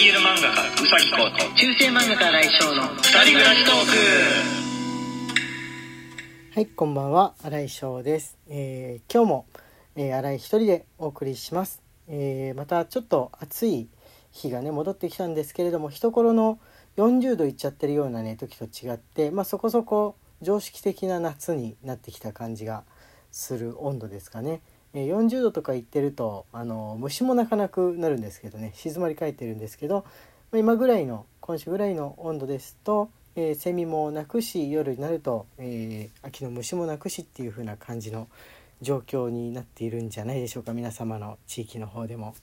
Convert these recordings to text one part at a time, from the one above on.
BL 漫画家うさぎこと中世漫画家来翔の二人暮らしトーク。はいこんばんは新井翔です、えー今日も、えー、新井一人でお送りします、えーまたちょっと暑い日がね戻ってきたんですけれども一頃の40度いっちゃってるようなね時と違ってまあそこそこ常識的な夏になってきた感じがする温度ですかね、えー40度とかいってるとあの虫も鳴かなくなるんですけどね静まり返ってるんですけど、今ぐらいの今週ぐらいの温度ですと、えーセミも鳴くし夜になると、えー秋の虫も鳴くしっていう風な感じの状況になっているんじゃないでしょうか皆様の地域の方でも。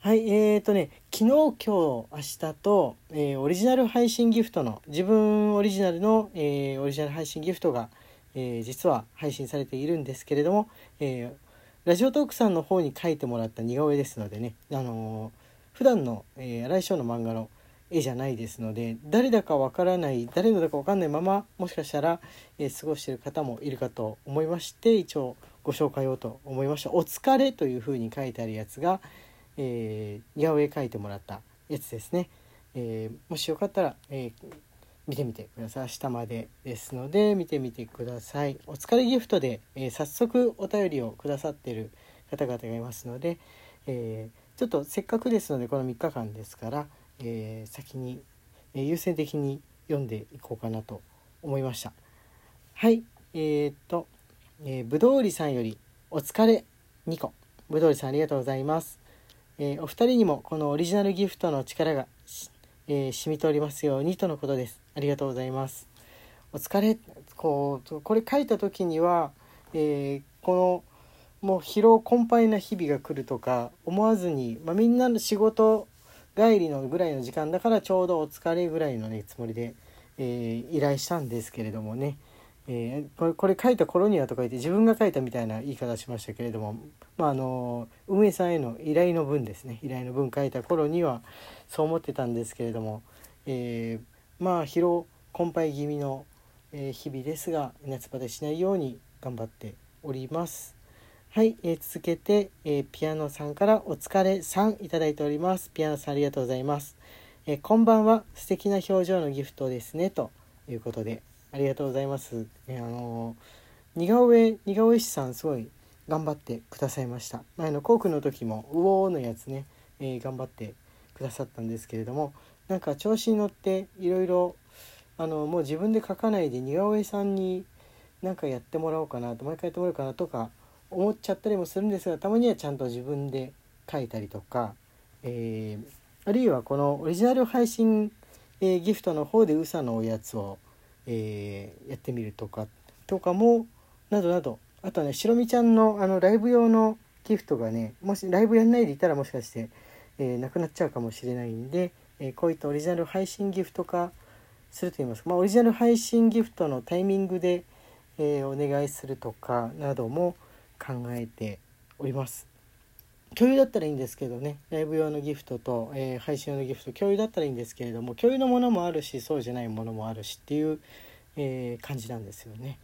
はいえーとね昨日今日明日と、えーオリジナル配信ギフトの自分オリジナルの、えーオリジナル配信ギフトが、えー実は配信されているんですけれども、えーラジオトークさんの方に書いてもらった似顔絵ですのでね、あのー普段の、えー、新井翔の漫画の絵じゃないですので誰だかわからない誰のだかわかんないままもしかしたら、えー過ごしてる方もいるかと思いまして一応ご紹介をと思いました「お疲れ」というふうに書いてあるやつが、えー似顔絵描いてもらったやつですね、えもしよかったら、えー見てみてください。明日までですので見てみてください。お疲れギフトで、えー早速お便りをくださってる方々がいますので、えーちょっとせっかくですのでこの3日間ですから、えー先に、えー優先的に読んでいこうかなと思いました。はいえー、っと、えーぶどうりさんよりお疲れ2個ぶどうりさんありがとうございます、えーお二人にもこのオリジナルギフトの力がえー染みておりますようにとのことです。ありがとうございます。お疲れこうこれ書いた時には、えーこのもう疲労困憊な日々が来るとか思わずに、まあ、みんなの仕事帰りのぐらいの時間だからちょうどお疲れぐらいのねつもりで、えー依頼したんですけれどもね、えーこれこれ書いた頃にはとか言って自分が書いたみたいな言い方しましたけれども、まあ、あの運営さんへの依頼の分ですね依頼の分書いた頃にはそう思ってたんですけれども、えーまあ疲労困憊気味の、え日々ですが夏バテしないように頑張っております。はい、えー続けて、えーピアノさんからお疲れさんいただいております。ピアノさんありがとうございます。えーこんばんは素敵な表情のギフトですねということでありがとうございます。えあの似顔絵似顔絵師さんすごい頑張ってくださいました。前のコークの時もうおーのやつね、えー頑張ってくださったんですけれどもなんか調子に乗っていろいろあのもう自分で描かないで似顔絵さんになんかやってもらおうかなと毎回やってもらおうかなとか思っちゃったりもするんですがたまにはちゃんと自分で描いたりとか、えーあるいはこのオリジナル配信、えーギフトの方でうさのおやつを、えーやってみるとかとかもなどなどあとねしろみちゃんのあのライブ用のギフトがねもしライブやんないでいたらもしかして、えーなくなっちゃうかもしれないんで、えーこういったオリジナル配信ギフト化すると言いますか、まあ、オリジナル配信ギフトのタイミングで、えお願いするとかなども考えております。共有だったらいいんですけどね。ライブ用のギフトと、えー配信用のギフト共有だったらいいんですけれども共有のものもあるしそうじゃないものもあるしっていう、えー感じなんですよね。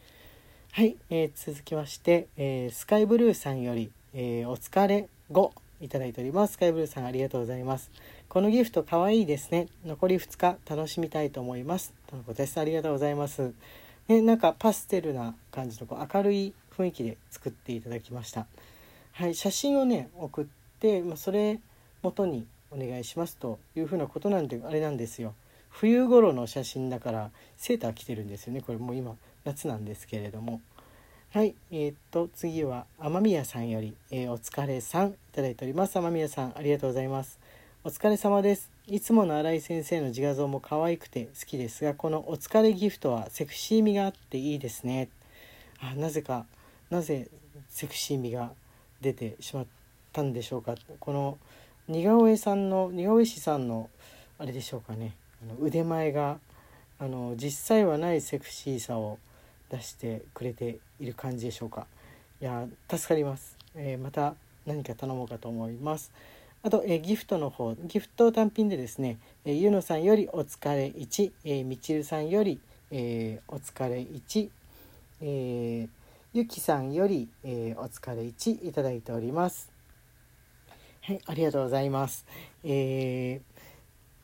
はい、えー続きまして、えスカイブルーさんより、えお疲れ5いただいております。スカイブルーさんありがとうございます。このギフトかわいいですね。残り2日楽しみたいと思います。とのことです。ありがとうございます。ね、なんかパステルな感じのこう明るい雰囲気で作っていただきました。はい写真をね送って、まあ、それ元にお願いしますというふうなことなんであれなんですよ。冬頃の写真だからセーター着てるんですよね。これもう今夏なんですけれども。はいえー、っと次は雨宮さんより、えーお疲れさんいただいております。雨宮さんありがとうございます。お疲れ様です。いつもの新井先生の自画像も可愛くて好きですがこのお疲れギフトはセクシー味があっていいですね。あなぜかなぜセクシー味が出てしまったんでしょうか。この似顔絵さんの似顔絵師さんのあれでしょうかね。あの腕前があの実際はないセクシーさを出してくれている感じでしょうか。いや助かります、えーまた何か頼もうかと思います。あと、えーギフトの方ギフト単品でですね、えーゆのさんよりお疲れ1、えーみちるさんより、えーお疲れ1、えーゆきさんより、えーお疲れ1いただいております。はいありがとうございます。え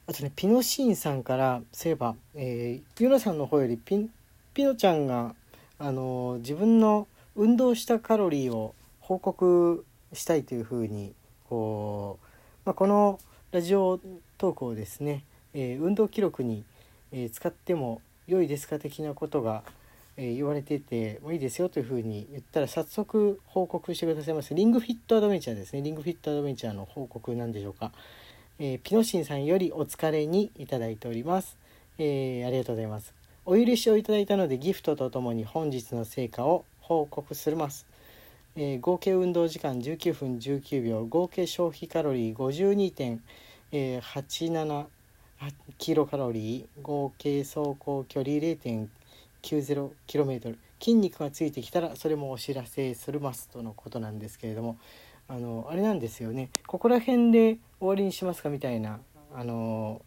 ーあとねピノシーンさんからそういえば、えー、ユナさんの方よりピピノちゃんが、あのー自分の運動したカロリーを報告したいというふうにこう、まあ、このラジオ投稿をですね、えー運動記録に、えー使っても良いですか的なことが、え言われててもういいですよというふうに言ったら早速報告してくださいます。リングフィットアドベンチャーですね。リングフィットアドベンチャーの報告なんでしょうか、えー、ピノシンさんよりお疲れにいただいております、えー、ありがとうございます。お許しをいただいたのでギフトとともに本日の成果を報告するます、えー、合計運動時間19分19秒。合計消費カロリー52.87キロカロリー。合計走行距離0.9 90km 筋肉がついてきたらそれもお知らせするますとのことなんですけれどもあのあれなんですよね。ここら辺で終わりにしますかみたいなあの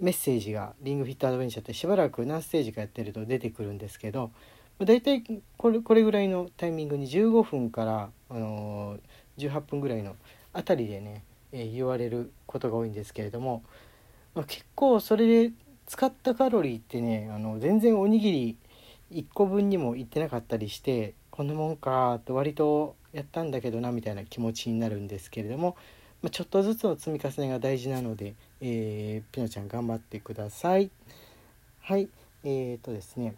メッセージがリングフィットアドベンチャーってしばらく何ステージかやってると出てくるんですけど大体これこれぐらいのタイミングに15分からあの18分ぐらいのあたりでね、え言われることが多いんですけれども、ま結構それで使ったカロリーってねあの全然おにぎり1個分にもいってなかったりしてこんなもんかと割とやったんだけどなみたいな気持ちになるんですけれども、まあ、ちょっとずつの積み重ねが大事なので、えーピノちゃん頑張ってください。はいえー、とですね、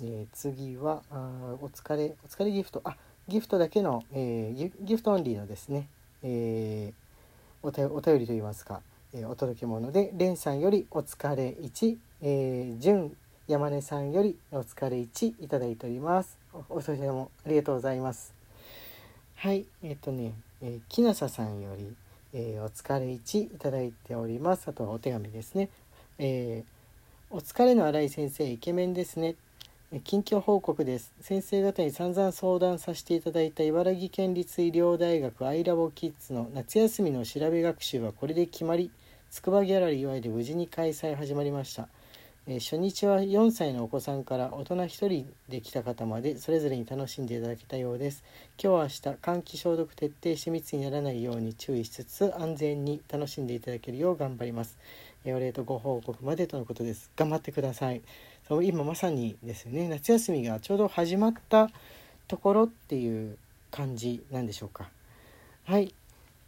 えー次はあお疲れお疲れギフトあギフトだけの、えーギフトオンリーのですね、えーおたよお便りといいますか、えーお届け物でレンさんよりお疲れ1、えー、ジュン山根さんよりお疲れ1いただいております。おおそれもありがとうございます。はいえっ、とね、えー、きなささんより、えーお疲れ1いただいております。あとはお手紙ですね。えーお疲れの新井先生イケメンですね。え近況報告です。先生方に散々相談させていただいた茨城県立医療大学アイラボキッズの夏休みの調べ学習はこれで決まり。筑波ギャラリー Y で無事に開催始まりました。えー初日は4歳のお子さんから大人1人で来た方までそれぞれに楽しんでいただけたようです。今日は明日換気消毒徹底して密にならないように注意しつつ安全に楽しんでいただけるよう頑張ります。えーお礼とご報告までとのことです。頑張ってください。そう今まさにですね。夏休みがちょうど始まったところっていう感じなんでしょうか。はい、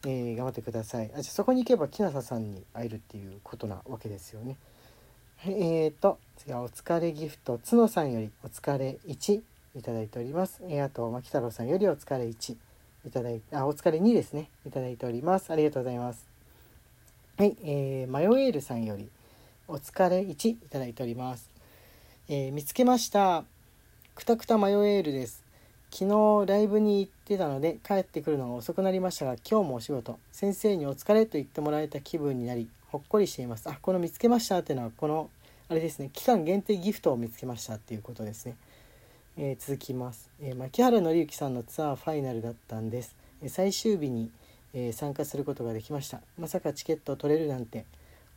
えー頑張ってください。あじゃあそこに行けば木下ささんに会えるっていうことなわけですよね。はいえーと次はお疲れギフト角さんよりお疲れ1いただいております、えーあと牧太郎さんよりお疲れ1いただいあお疲れ2ですね。いただいております。ありがとうございます。はい、えーマヨエールさんよりお疲れ1いただいております。えー見つけました。くたくたマヨエールです。昨日ライブに行ってたので帰ってくるのが遅くなりましたが今日もお仕事。先生にお疲れと言ってもらえた気分になりほっこりしています。あこの見つけましたっていうのはこのあれですね期間限定ギフトを見つけましたっていうことですね、えー続きます、えー牧原紀之さんのツアーファイナルだったんです、え最終日に、え参加することができました。まさかチケットを取れるなんて。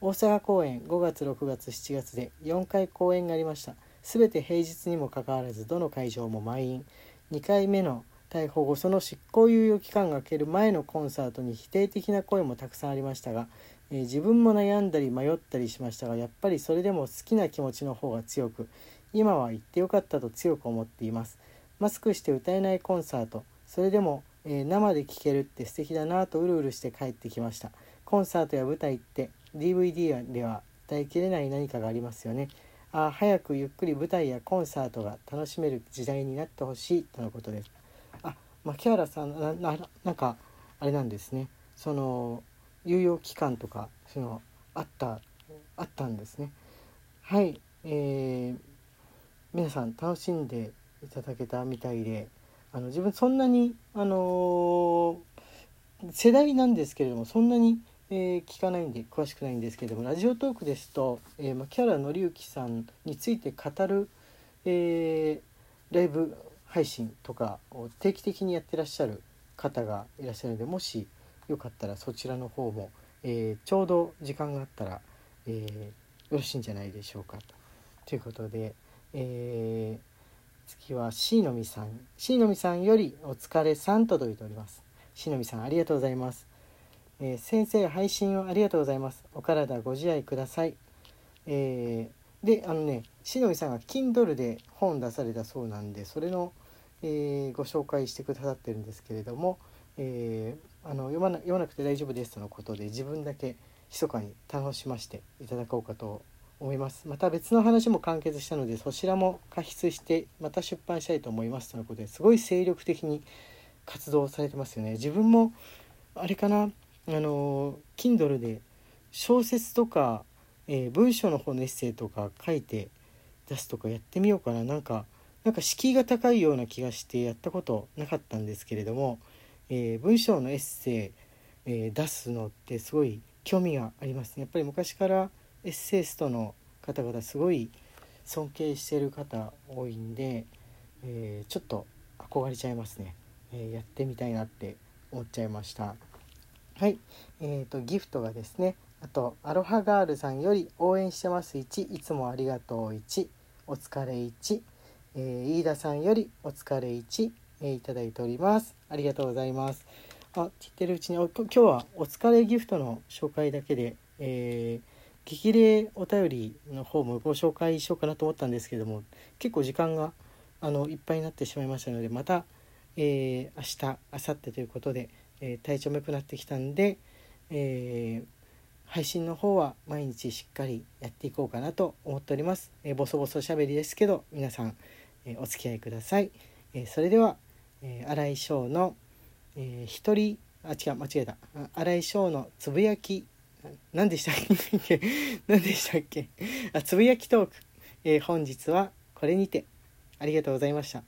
大阪公演5月6月7月で4回公演がありました。全て平日にもかかわらずどの会場も満員。2回目の逮捕後その執行猶予期間が明ける前のコンサートに否定的な声もたくさんありましたが、えー自分も悩んだり迷ったりしましたがやっぱりそれでも好きな気持ちの方が強く今は行ってよかったと強く思っています。マスクして歌えないコンサートそれでも、えー生で聴けるって素敵だなとうるうるして帰ってきました。コンサートや舞台って DVD では伝えきれない何かがありますよね。あ早くゆっくり舞台やコンサートが楽しめる時代になってほしいとのことです。あ牧原さんなななんかあれなんですね。その猶予期間とかそのあったあったんですね。はいえー皆さん楽しんでいただけたみたいであの自分そんなにあのー世代なんですけれどもそんなに、えー聞かないんで詳しくないんですけどもラジオトークですと、えー、牧原紀之さんについて語る、えーライブ配信とかを定期的にやってらっしゃる方がいらっしゃるのでもしよかったらそちらの方も、えーちょうど時間があったら、えーよろしいんじゃないでしょうかと。ということで、え次は C のみさん C のみさんよりお疲れさんと届いております C のみさんありがとうございます、えー先生配信をありがとうございます。お体ご自愛ください。えーであのねしのぎさんが Kindle で本出されたそうなんでそれの、えご紹介してくださってるんですけれども、えーあの読まな読まなくて大丈夫ですとのことで自分だけ密かに楽しませていただこうかと思います。また別の話も完結したのでそちらも加筆してまた出版したいと思いますとのことですごい精力的に活動されてますよね。自分もあれかなあの Kindle で小説とか、えー文章の方のエッセイとか書いて出すとかやってみようかな。なんかなんか敷居が高いような気がしてやったことなかったんですけれども、えー文章のエッセイ、えー出すのってすごい興味があります。ねやっぱり昔からエッセイストの方々すごい尊敬してる方多いんで、えーちょっと憧れちゃいますね、えやってみたいなって思っちゃいました。はい。えー、とギフトがですねあとアロハガールさんより応援してます。1いつもありがとう。1お疲れ1、えー飯田さんよりお疲れ1、えーいただいております。ありがとうございます。あって言ってるうちに今日はお疲れギフトの紹介だけで、えー激励お便りの方もご紹介しようかなと思ったんですけども結構時間があのいっぱいになってしまいましたのでまた、えー明日明後日ということで、え体調も良くなってきたんで、えー配信の方は毎日しっかりやっていこうかなと思っております。えーボソボソしゃべりですけど皆さん、えーお付き合いください。えそれでは、えー新井翔の、えー一人あ違う間違えたあ新井翔のつぶやき何でしたっけ？何でしたっけ？あつぶやきトーク、え本日はこれにてありがとうございました。